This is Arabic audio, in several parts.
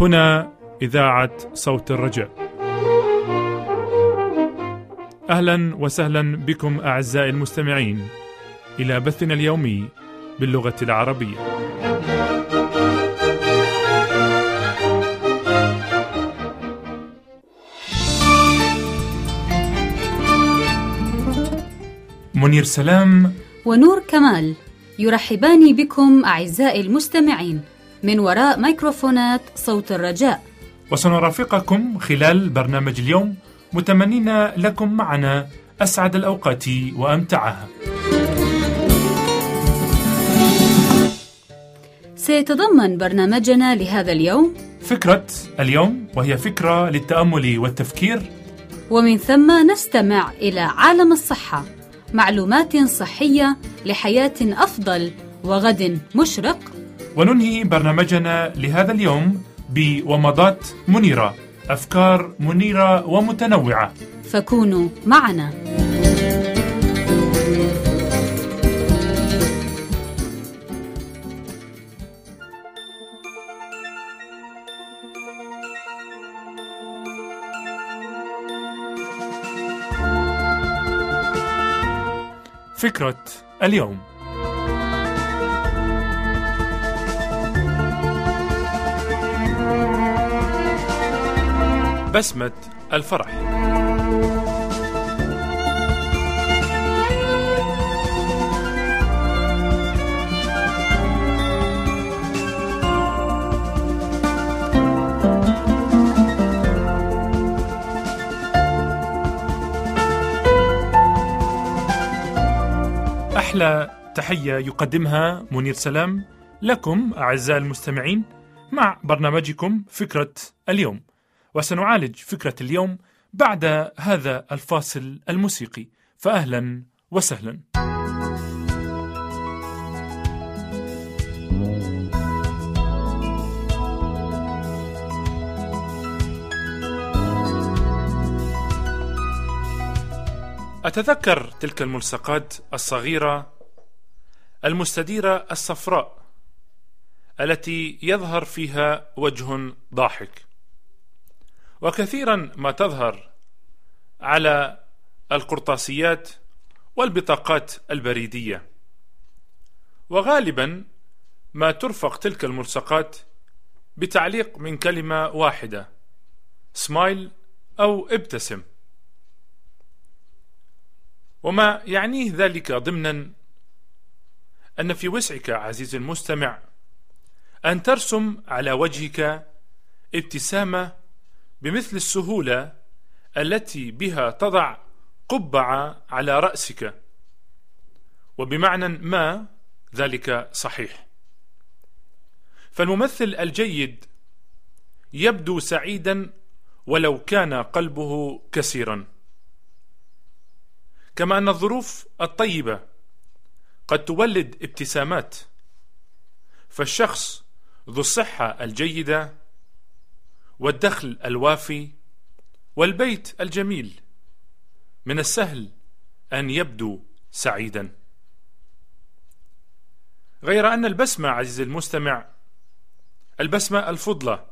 هنا إذاعة صوت الرجاء. أهلا وسهلا بكم أعزائي المستمعين إلى بثنا اليومي باللغة العربية. منير سلام ونور كمال يرحبان بكم أعزائي المستمعين. من وراء ميكروفونات صوت الرجاء. وسنرافقكم خلال برنامج اليوم. متمنين لكم معنا أسعد الأوقات وأمتعها. سيتضمن برنامجنا لهذا اليوم فكرة اليوم وهي فكرة للتأمل والتفكير. ومن ثم نستمع إلى عالم الصحة. معلومات صحية لحياة أفضل وغد مشرق. وننهي برنامجنا لهذا اليوم بومضات منيرة. أفكار منيرة ومتنوعة. فكونوا معنا. فكرة اليوم. بسمة الفرح. أحلى تحية يقدمها منير سلام لكم أعزائي المستمعين مع برنامجكم فكرة اليوم وسنعالج فكرة اليوم بعد هذا الفاصل الموسيقي. فأهلا وسهلا. أتذكر تلك الملصقات الصغيرة المستديرة الصفراء التي يظهر فيها وجه ضاحك. وكثيرا ما تظهر على القرطاسيات والبطاقات البريدية. وغالبا ما ترفق تلك الملصقات بتعليق من كلمة واحدة سمايل أو ابتسم. وما يعنيه ذلك ضمنا أن في وسعك عزيزي المستمع أن ترسم على وجهك ابتسامة بمثل السهولة التي بها تضع قبعة على رأسك وبمعنى ما ذلك صحيح. فالممثل الجيد يبدو سعيدا ولو كان قلبه كسيرا كما أن الظروف الطيبة قد تولد ابتسامات. فالشخص ذو الصحة الجيدة والدخل الوافي والبيت الجميل من السهل أن يبدو سعيدا. غير أن البسمة عزيزي المستمع البسمة الفضلة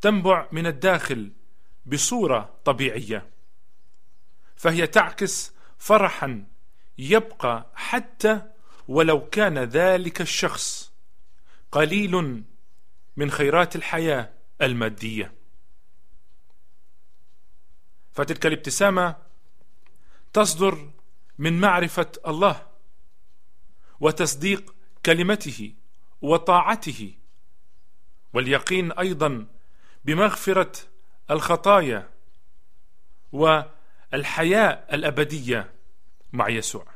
تنبع من الداخل بصورة طبيعية. فهي تعكس فرحا يبقى حتى ولو كان ذلك الشخص قليل من خيرات الحياة المادية. فتلك الابتسامة تصدر من معرفة الله وتصديق كلمته وطاعته واليقين أيضا بمغفرة الخطايا والحياة الأبدية مع يسوع.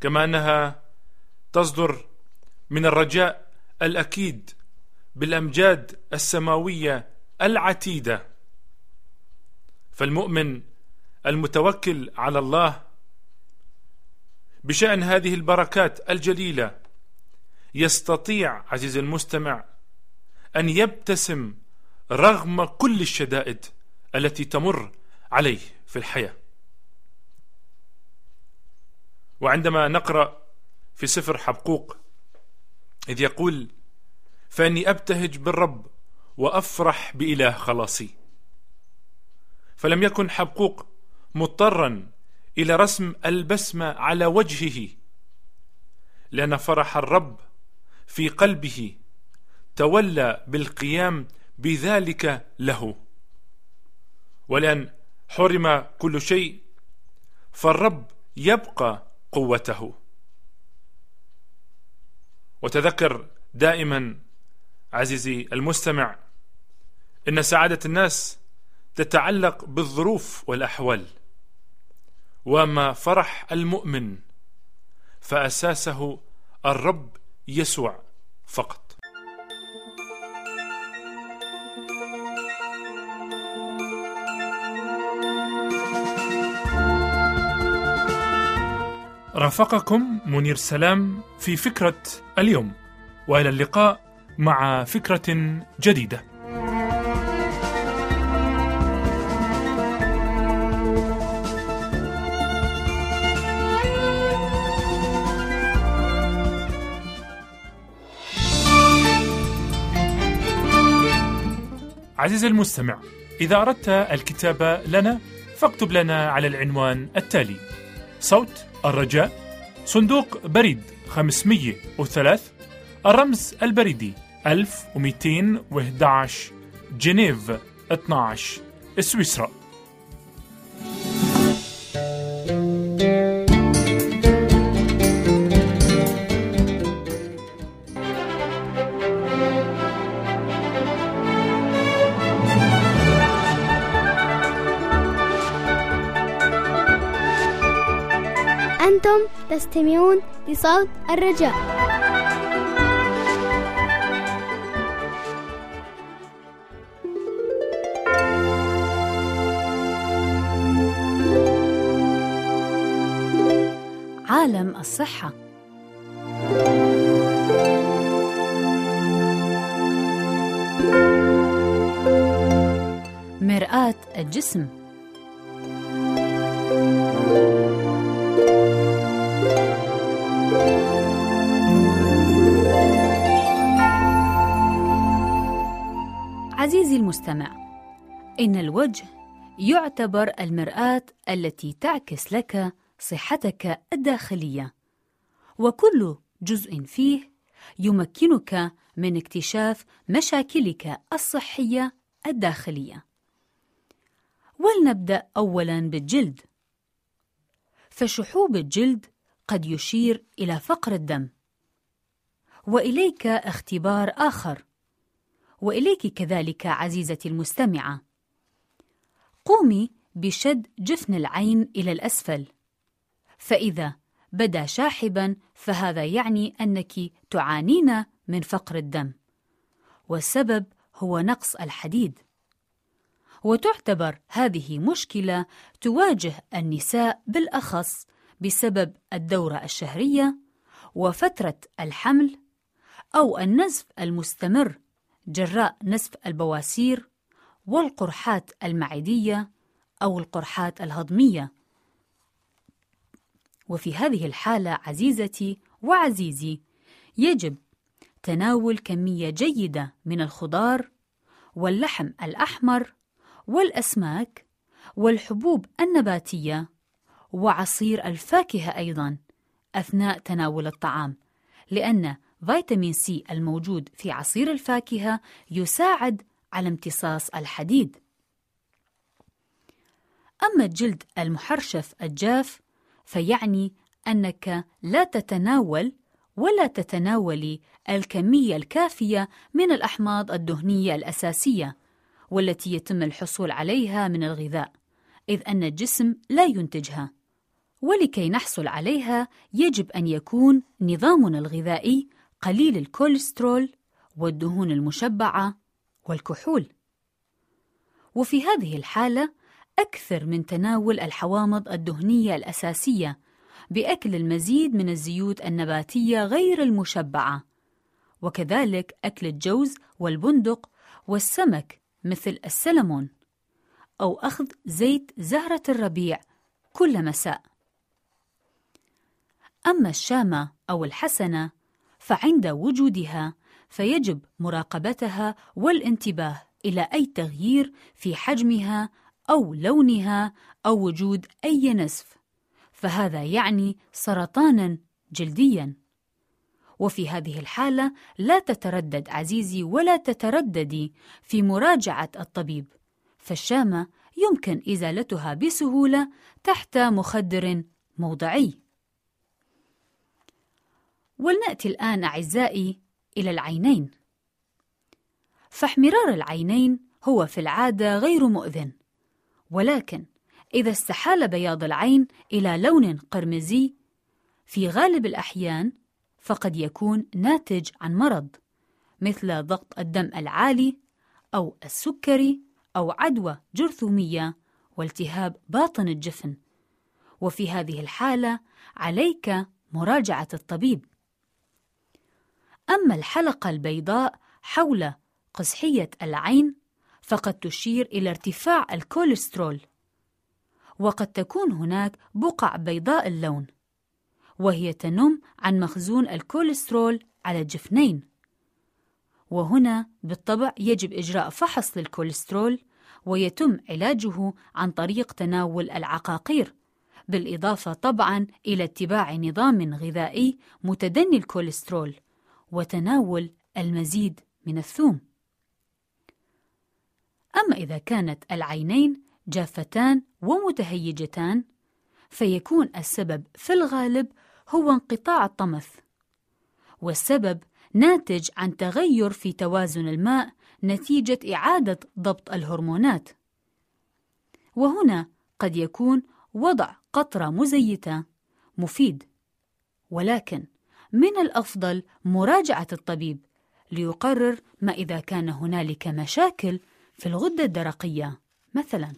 كما أنها تصدر من الرجاء الأكيد بالأمجاد السماوية العتيدة. فالمؤمن المتوكل على الله بشأن هذه البركات الجليلة يستطيع عزيزي المستمع أن يبتسم رغم كل الشدائد التي تمر عليه في الحياة. وعندما نقرأ في سفر حبقوق إذ يقول فإني أبتهج بالرب وأفرح بإله خلاصي فلم يكن حبقوق مضطرا إلى رسم البسمة على وجهه لأن فرح الرب في قلبه تولى بالقيام بذلك له. ولأن حرم كل شيء فالرب يبقى قوته. وتذكر دائما عزيزي المستمع إن سعادة الناس تتعلق بالظروف والأحوال وما فرح المؤمن فأساسه الرب يسوع فقط. رافقكم منير سلام في فكرة اليوم وإلى اللقاء مع فكرة جديدة. عزيزي المستمع، إذا أردت الكتابة لنا فاكتب لنا على العنوان التالي: صوت الرجاء صندوق بريد 503 الرمز البريدي 1211 جنيف 12 سويسرا. تستمعون لصوت الرجاء. عالم الصحة. مرآة الجسم. عزيزي المستمع إن الوجه يعتبر المرآة التي تعكس لك صحتك الداخلية وكل جزء فيه يمكنك من اكتشاف مشاكلك الصحية الداخلية. ولنبدأ اولا بالجلد. فشحوب الجلد قد يشير إلى فقر الدم وإليك اختبار آخر. وإليك كذلك عزيزتي المستمعة. قومي بشد جفن العين إلى الأسفل. فإذا بدا شاحبا فهذا يعني أنك تعانين من فقر الدم. والسبب هو نقص الحديد. وتعتبر هذه مشكلة تواجه النساء بالأخص بسبب الدورة الشهرية وفترة الحمل أو النزف المستمر جراء نزف البواسير والقرحات المعدية أو القرحات الهضمية. وفي هذه الحالة عزيزتي وعزيزي يجب تناول كمية جيدة من الخضار واللحم الأحمر والأسماك والحبوب النباتية وعصير الفاكهة أيضا أثناء تناول الطعام لأن فيتامين سي الموجود في عصير الفاكهة يساعد على امتصاص الحديد أما الجلد المحرشف الجاف فيعني أنك لا تتناول ولا تتناولي الكمية الكافية من الأحماض الدهنية الأساسية والتي يتم الحصول عليها من الغذاء، إذ أن الجسم لا ينتجها. ولكي نحصل عليها يجب أن يكون نظامنا الغذائي قليل الكوليسترول والدهون المشبعة والكحول. وفي هذه الحالة أكثر من تناول الحوامض الدهنية الأساسية بأكل المزيد من الزيوت النباتية غير المشبعة، وكذلك أكل الجوز والبندق والسمك مثل السلمون، أو أخذ زيت زهرة الربيع كل مساء. أما الشامة أو الحسنة فعند وجودها فيجب مراقبتها والانتباه إلى أي تغيير في حجمها أو لونها أو وجود أي نسف فهذا يعني سرطانا جلديا. وفي هذه الحالة لا تتردد عزيزي ولا تترددي في مراجعة الطبيب فالشامة يمكن إزالتها بسهولة تحت مخدر موضعي. ولنأتي الآن أعزائي إلى العينين. فاحمرار العينين هو في العادة غير مؤذن ولكن إذا استحال بياض العين إلى لون قرمزي في غالب الأحيان فقد يكون ناتج عن مرض مثل ضغط الدم العالي أو السكري أو عدوى جرثومية والتهاب باطن الجفن. وفي هذه الحالة عليك مراجعة الطبيب. أما الحلقة البيضاء حول قزحية العين فقد تشير إلى ارتفاع الكوليسترول وقد تكون هناك بقع بيضاء اللون وهي تنم عن مخزون الكوليسترول على الجفنين وهنا بالطبع يجب إجراء فحص للكوليسترول ويتم علاجه عن طريق تناول العقاقير بالإضافة طبعا إلى اتباع نظام غذائي متدني الكوليسترول. وتناول المزيد من الثوم. أما إذا كانت العينين جافتان ومتهيجتان فيكون السبب في الغالب هو انقطاع الطمث والسبب ناتج عن تغير في توازن الماء نتيجة إعادة ضبط الهرمونات. وهنا قد يكون وضع قطرة مزيتة مفيد ولكن من الأفضل مراجعة الطبيب ليقرر ما إذا كان هنالك مشاكل في الغدة الدرقية. مثلاً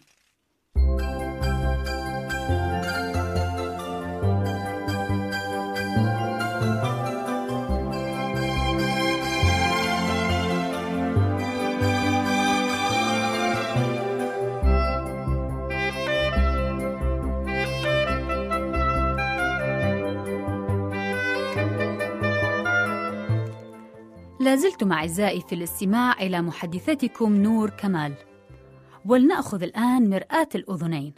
لازلتم أعزائي في الاستماع إلى محدثتكم نور كمال. ولنأخذ الآن مرآة الأذنين.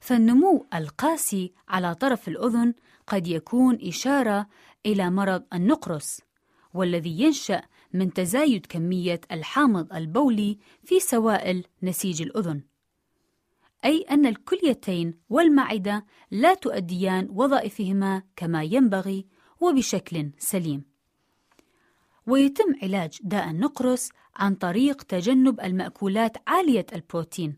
فالنمو القاسي على طرف الأذن قد يكون إشارة إلى مرض النقرس والذي ينشأ من تزايد كمية الحامض البولي في سوائل نسيج الأذن. أي أن الكليتين والمعدة لا تؤديان وظائفهما كما ينبغي وبشكل سليم. ويتم علاج داء النقرس عن طريق تجنب المأكولات عالية البروتين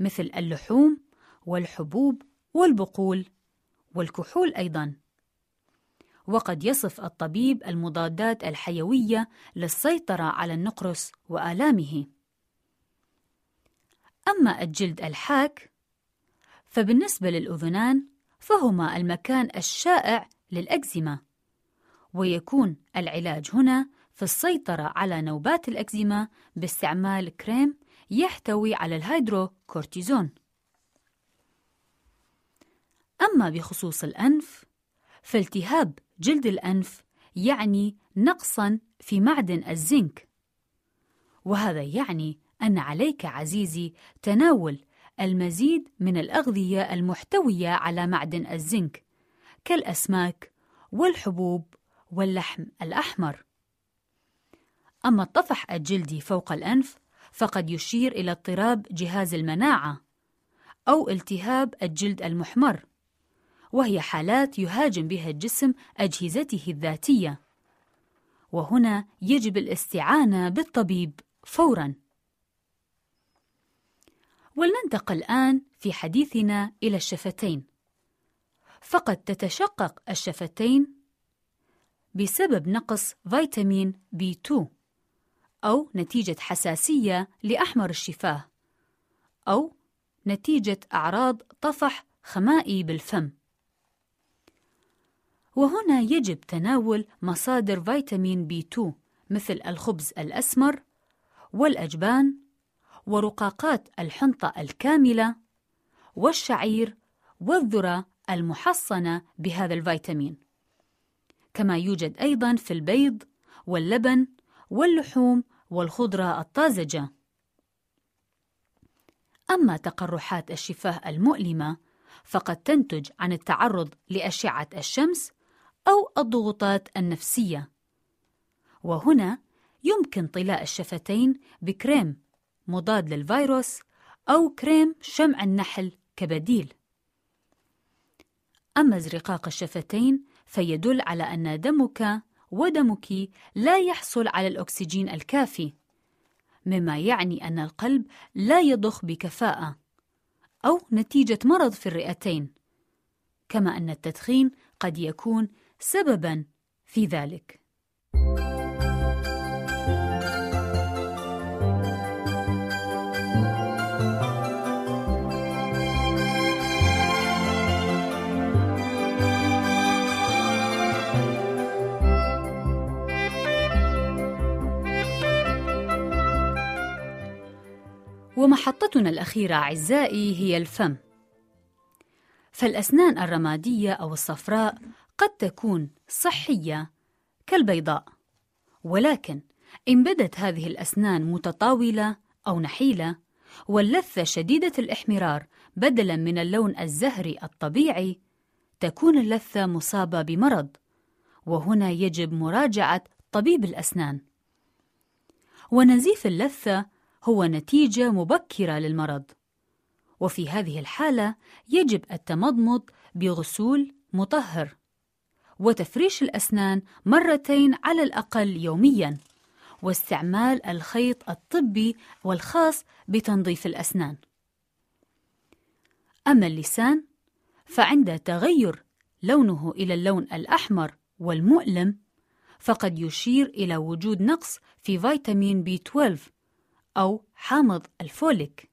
مثل اللحوم والحبوب والبقول والكحول أيضاً. وقد يصف الطبيب المضادات الحيوية للسيطرة على النقرس وآلامه. أما الجلد الحاك فبالنسبة للأذنان فهما المكان الشائع للأكزيما ويكون العلاج هنا في السيطرة على نوبات الأكزيما باستعمال كريم يحتوي على الهيدروكورتيزون. أما بخصوص الأنف فالتهاب جلد الأنف يعني نقصا في معدن الزنك. وهذا يعني أن عليك عزيزي تناول المزيد من الأغذية المحتوية على معدن الزنك كالأسماك والحبوب واللحم الأحمر. أما الطفح الجلدي فوق الأنف فقد يشير إلى اضطراب جهاز المناعة أو التهاب الجلد المحمر وهي حالات يهاجم بها الجسم أجهزته الذاتية. وهنا يجب الاستعانة بالطبيب فوراً. ولننتقل الآن في حديثنا إلى الشفتين. فقد تتشقق الشفتين بسبب نقص فيتامين بي 2 أو نتيجة حساسية لأحمر الشفاه أو نتيجة أعراض طفح خمائي بالفم. وهنا يجب تناول مصادر فيتامين بي 2 مثل الخبز الأسمر والأجبان ورقاقات الحنطة الكاملة والشعير والذرة المحصنة بهذا الفيتامين. كما يوجد أيضا في البيض واللبن واللحوم والخضرة الطازجة. أما تقرحات الشفاه المؤلمة فقد تنتج عن التعرض لأشعة الشمس أو الضغوطات النفسية. وهنا يمكن طلاء الشفتين بكريم مضاد للفيروس أو كريم شمع النحل كبديل. أما ازرقاق الشفتين فيدل على أن دمك ودمك لا يحصل على الأكسجين الكافي مما يعني أن القلب لا يضخ بكفاءة أو نتيجة مرض في الرئتين كما أن التدخين قد يكون سببا في ذلك. ومحطتنا الأخيرة أعزائي هي الفم. فالأسنان الرمادية أو الصفراء قد تكون صحية كالبيضاء ولكن إن بدت هذه الأسنان متطاولة أو نحيلة واللثة شديدة الإحمرار بدلاً من اللون الزهري الطبيعي تكون اللثة مصابة بمرض وهنا يجب مراجعة طبيب الأسنان. ونزيف اللثة هو نتيجة مبكرة للمرض. وفي هذه الحالة يجب التمضمض بغسول مطهر وتفريش الأسنان مرتين على الأقل يومياً واستعمال الخيط الطبي والخاص بتنظيف الأسنان. أما اللسان فعند تغير لونه إلى اللون الأحمر والمؤلم فقد يشير إلى وجود نقص في فيتامين بي 12 أو حامض الفوليك.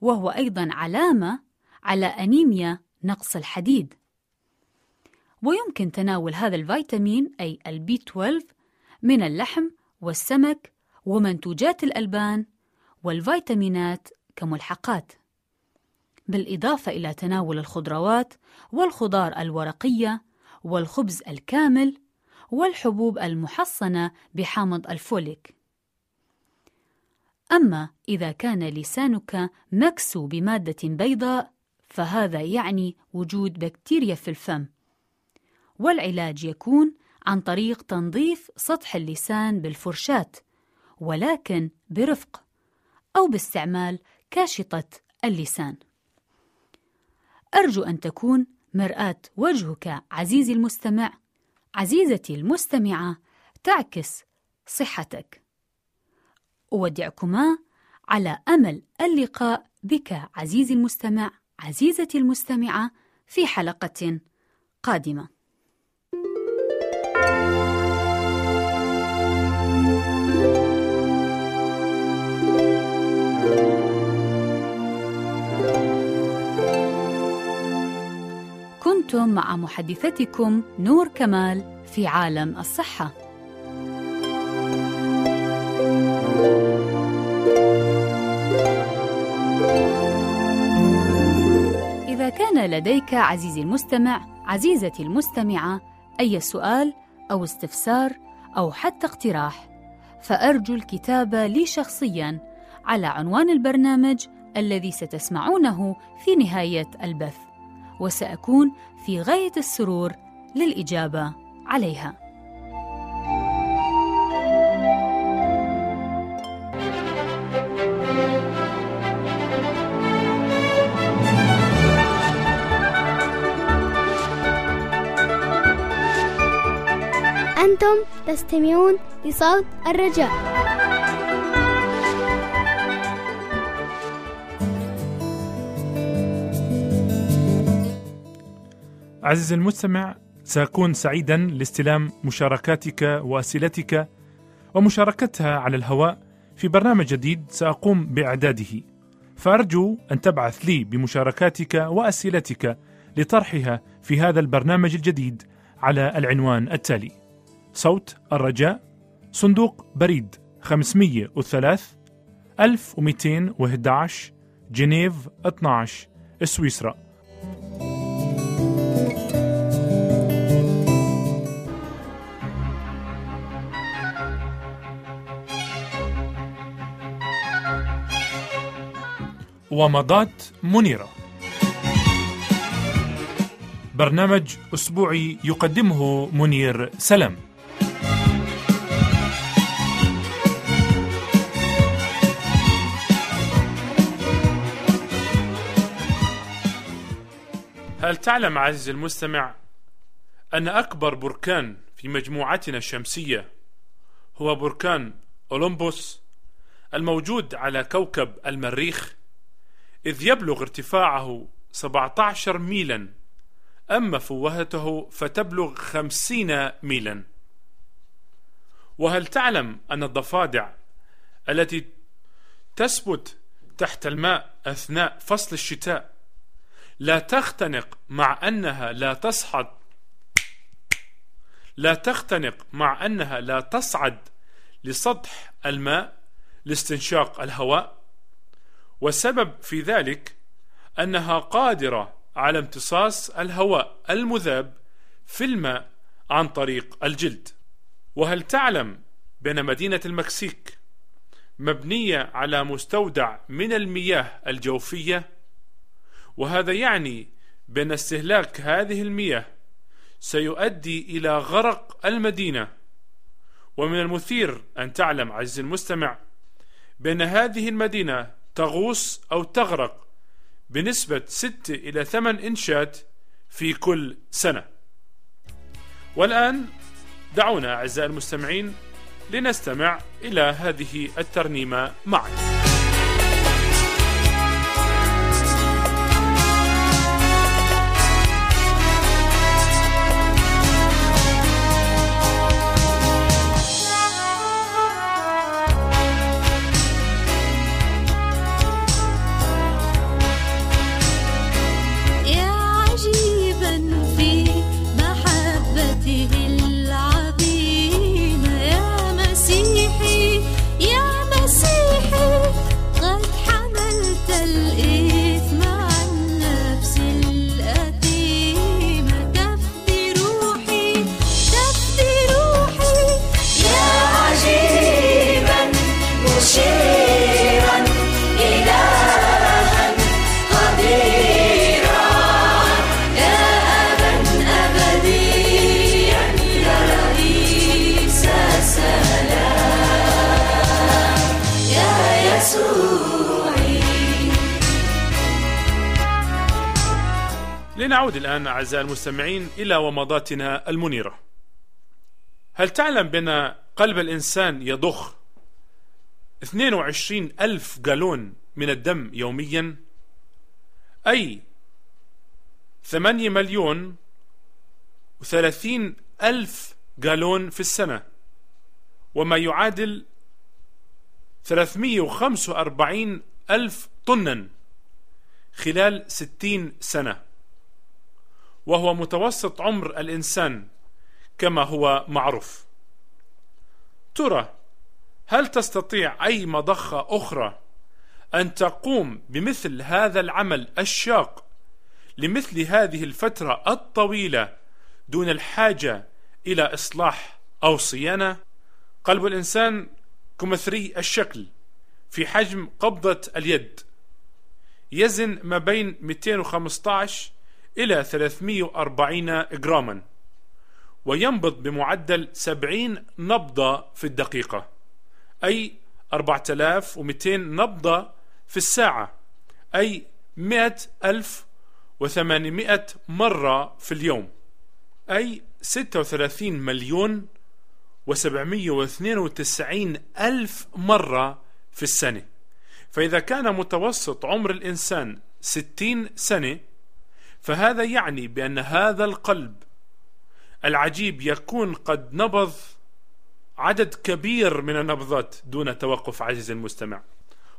وهو أيضا علامة على أنيميا نقص الحديد. ويمكن تناول هذا الفيتامين أي ال B 12 من اللحم والسمك ومنتوجات الألبان والفيتامينات كملحقات. بالإضافة إلى تناول الخضروات والخضار الورقية والخبز الكامل والحبوب المحصنة بحامض الفوليك. أما إذا كان لسانك مكسو بمادة بيضاء فهذا يعني وجود بكتيريا في الفم. والعلاج يكون عن طريق تنظيف سطح اللسان بالفرشاة ولكن برفق أو باستعمال كاشطة اللسان. أرجو أن تكون مرآة وجهك عزيزي المستمع. عزيزتي المستمعة تعكس صحتك. أودعكما على أمل اللقاء بك عزيزي المستمع عزيزتي المستمعة في حلقة قادمة. كنتم مع محدثتكم نور كمال في عالم الصحة. كان لديك عزيزي المستمع عزيزتي المستمعة أي سؤال أو استفسار أو حتى اقتراح. فأرجو الكتابة لي شخصيا على عنوان البرنامج الذي ستسمعونه في نهاية البث وسأكون في غاية السرور للإجابة عليها. أنتم تستمعون لصوت الرجاء. عزيزي المستمع سأكون سعيدا لاستلام مشاركاتك وأسئلتك ومشاركتها على الهواء في برنامج جديد سأقوم بإعداده. فأرجو أن تبعث لي بمشاركاتك وأسئلتك لطرحها في هذا البرنامج الجديد على العنوان التالي صوت الرجاء صندوق بريد 503 1211 جنيف 12 سويسرا. ومضات منيرة. برنامج أسبوعي يقدمه منير سلام. هل تعلم عزيزي المستمع أن أكبر بركان في مجموعتنا الشمسية هو بركان أولمبوس الموجود على كوكب المريخ إذ يبلغ ارتفاعه 17 ميلا أما فوهته فتبلغ 50 ميلا. وهل تعلم أن الضفادع التي تثبت تحت الماء أثناء فصل الشتاء لا تختنق مع أنها لا تصعد. لا تختنق مع أنها لا تصعد لسطح الماء لاستنشاق الهواء. والسبب في ذلك أنها قادرة على امتصاص الهواء المذاب في الماء عن طريق الجلد. وهل تعلم بأن مدينة المكسيك مبنية على مستودع من المياه الجوفية؟ وهذا يعني بأن استهلاك هذه المياه سيؤدي إلى غرق المدينة. ومن المثير أن تعلم عزيزي المستمع بأن هذه المدينة تغوص أو تغرق بنسبة 6 إلى 8 إنشات في كل سنة. والآن دعونا أعزائي المستمعين لنستمع إلى هذه الترنيمة معا. لنعود الآن أعزائي المستمعين إلى ومضاتنا المنيرة. هل تعلم بأن قلب الإنسان يضخ 22 ألف جالون من الدم يوميا؟ أي 8 مليون و30 ألف جالون في السنة؟ وما يعادل 345 ألف طنا خلال 60 سنة. وهو متوسط عمر الإنسان كما هو معروف. ترى هل تستطيع أي مضخة أخرى أن تقوم بمثل هذا العمل الشاق لمثل هذه الفترة الطويلة دون الحاجة إلى إصلاح أو صيانة؟ قلب الإنسان كمثري الشكل في حجم قبضة اليد. يزن ما بين 215 إلى 340 جراما وينبض بمعدل 70 نبضة في الدقيقة أي 4200 نبضة في الساعة أي 100 ألف وثمانمائة مرة في اليوم أي 36 مليون وسبعمية واثنين وتسعين ألف مرة في السنة. فإذا كان متوسط عمر الإنسان ستين سنة فهذا يعني بأن هذا القلب العجيب يكون قد نبض عدد كبير من النبضات دون توقف عزيزي المستمع.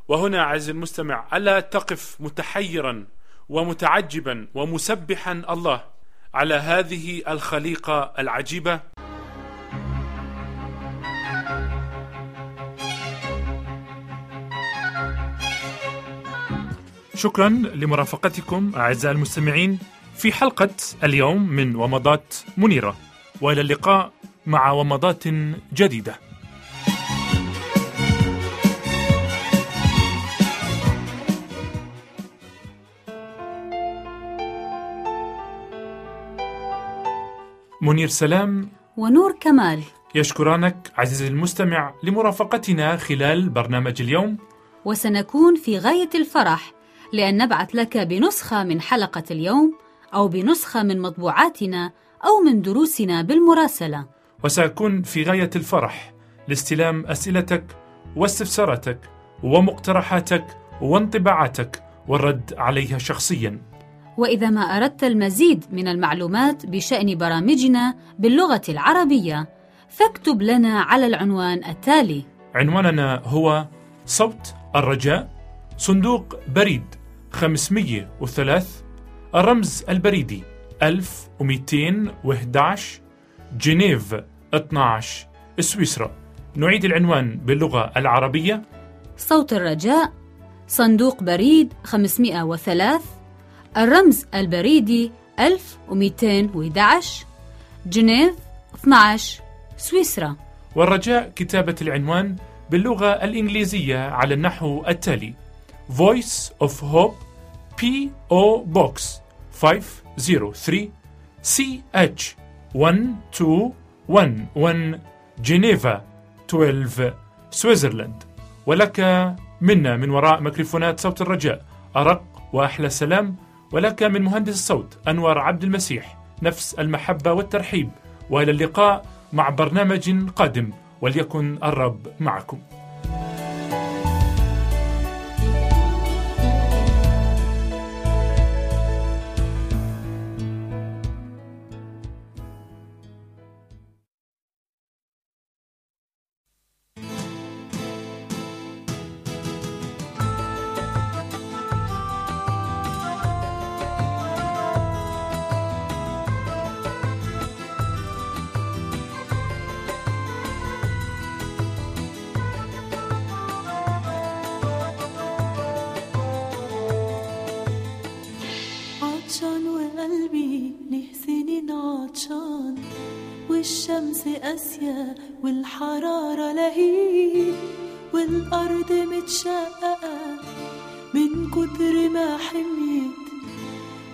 وهنا عزيزي المستمع ألا تقف متحيرا ومتعجبا ومسبحا الله على هذه الخليقة العجيبة؟ شكرا لمرافقتكم أعزائي المستمعين في حلقة اليوم من ومضات منيرة وإلى اللقاء مع ومضات جديدة. منير سلام. ونور كمال. يشكرانك عزيزي المستمع لمرافقتنا خلال برنامج اليوم. وسنكون في غاية الفرح. لأن نبعث لك بنسخة من حلقة اليوم أو بنسخة من مطبوعاتنا أو من دروسنا بالمراسلة. وسأكون في غاية الفرح لاستلام أسئلتك واستفساراتك ومقترحاتك وانطباعاتك والرد عليها شخصيا. وإذا ما أردت المزيد من المعلومات بشأن برامجنا باللغة العربية فاكتب لنا على العنوان التالي. عنواننا هو صوت الرجاء صندوق بريد 503 الرمز البريدي 1211 جنيف 12 سويسرا. نعيد العنوان باللغة العربية. صوت الرجاء صندوق بريد 503 الرمز البريدي 1211 جنيف 12 سويسرا. والرجاء كتابة العنوان باللغة الإنجليزية على النحو التالي. Voice of Hope P.O. Box 503 CH 1211 جنيفا 12 سويسرلاند ولك منا من وراء ميكروفونات صوت الرجاء أرق وأحلى سلام. ولك من مهندس الصوت أنور عبد المسيح نفس المحبة والترحيب. وإلى اللقاء مع برنامج قادم وليكن الرب معكم. والشمس قاسية والحرارة لهيب والأرض متشققة من كتر ما حميت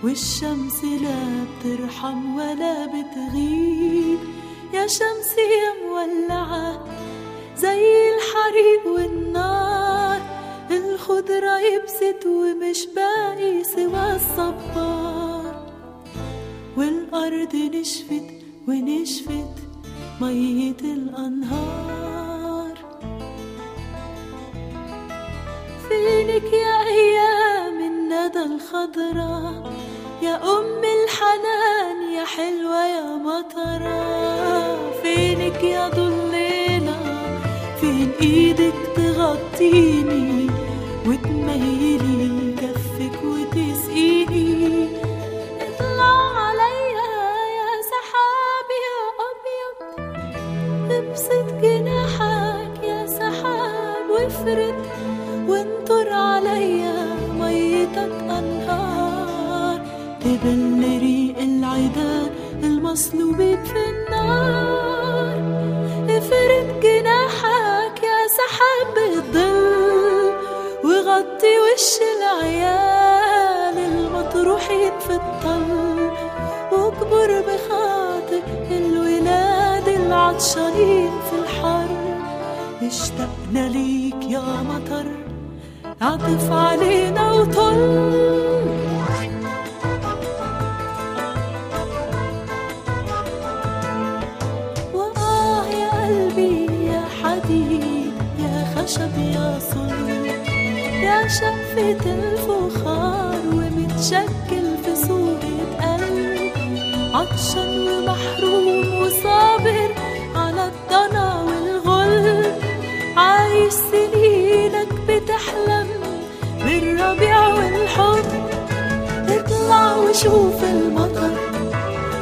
والشمس لا بترحم ولا بتغيب. يا شمس يا مولعة زي الحريق والنار الخضرة يبست ومش باقي سوى الصبار. والأرض نشفت ونشفت مية الأنهار؟ فينك يا أيام الندى الخضرا يا أم الحنان يا حلوة يا مطرة. فينك يا ضليلة فين إيدك تغطيني وتميلي تبل ريق العيدان المصلوبين في النار. افرد جناحك يا سحاب الظل وغطي وش العيال المطروحين في الطل واكبر بخاطر الولاد العطشانين في الحر. اشتقنا ليك يا مطر عطف علينا وطل شقفة الفخار ومتشكل في صورة قلب. عطشان ومحروم وصابر على الضنا والغل. عايش سنينك بتحلم بالربيع والحب. اطلع وشوف المطر.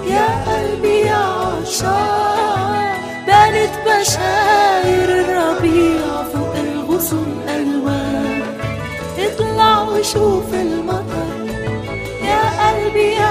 يا قلبي يا عطشان بانت بشاير الربيع فوق الغصن. وشوف المطر. يا قلبي يا